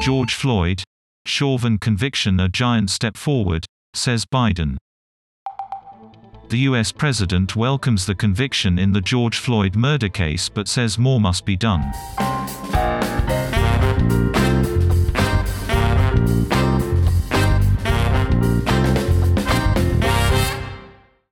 George Floyd, Chauvin conviction a giant step forward, says Biden. The U.S. president welcomes the conviction in the George Floyd murder case but says more must be done.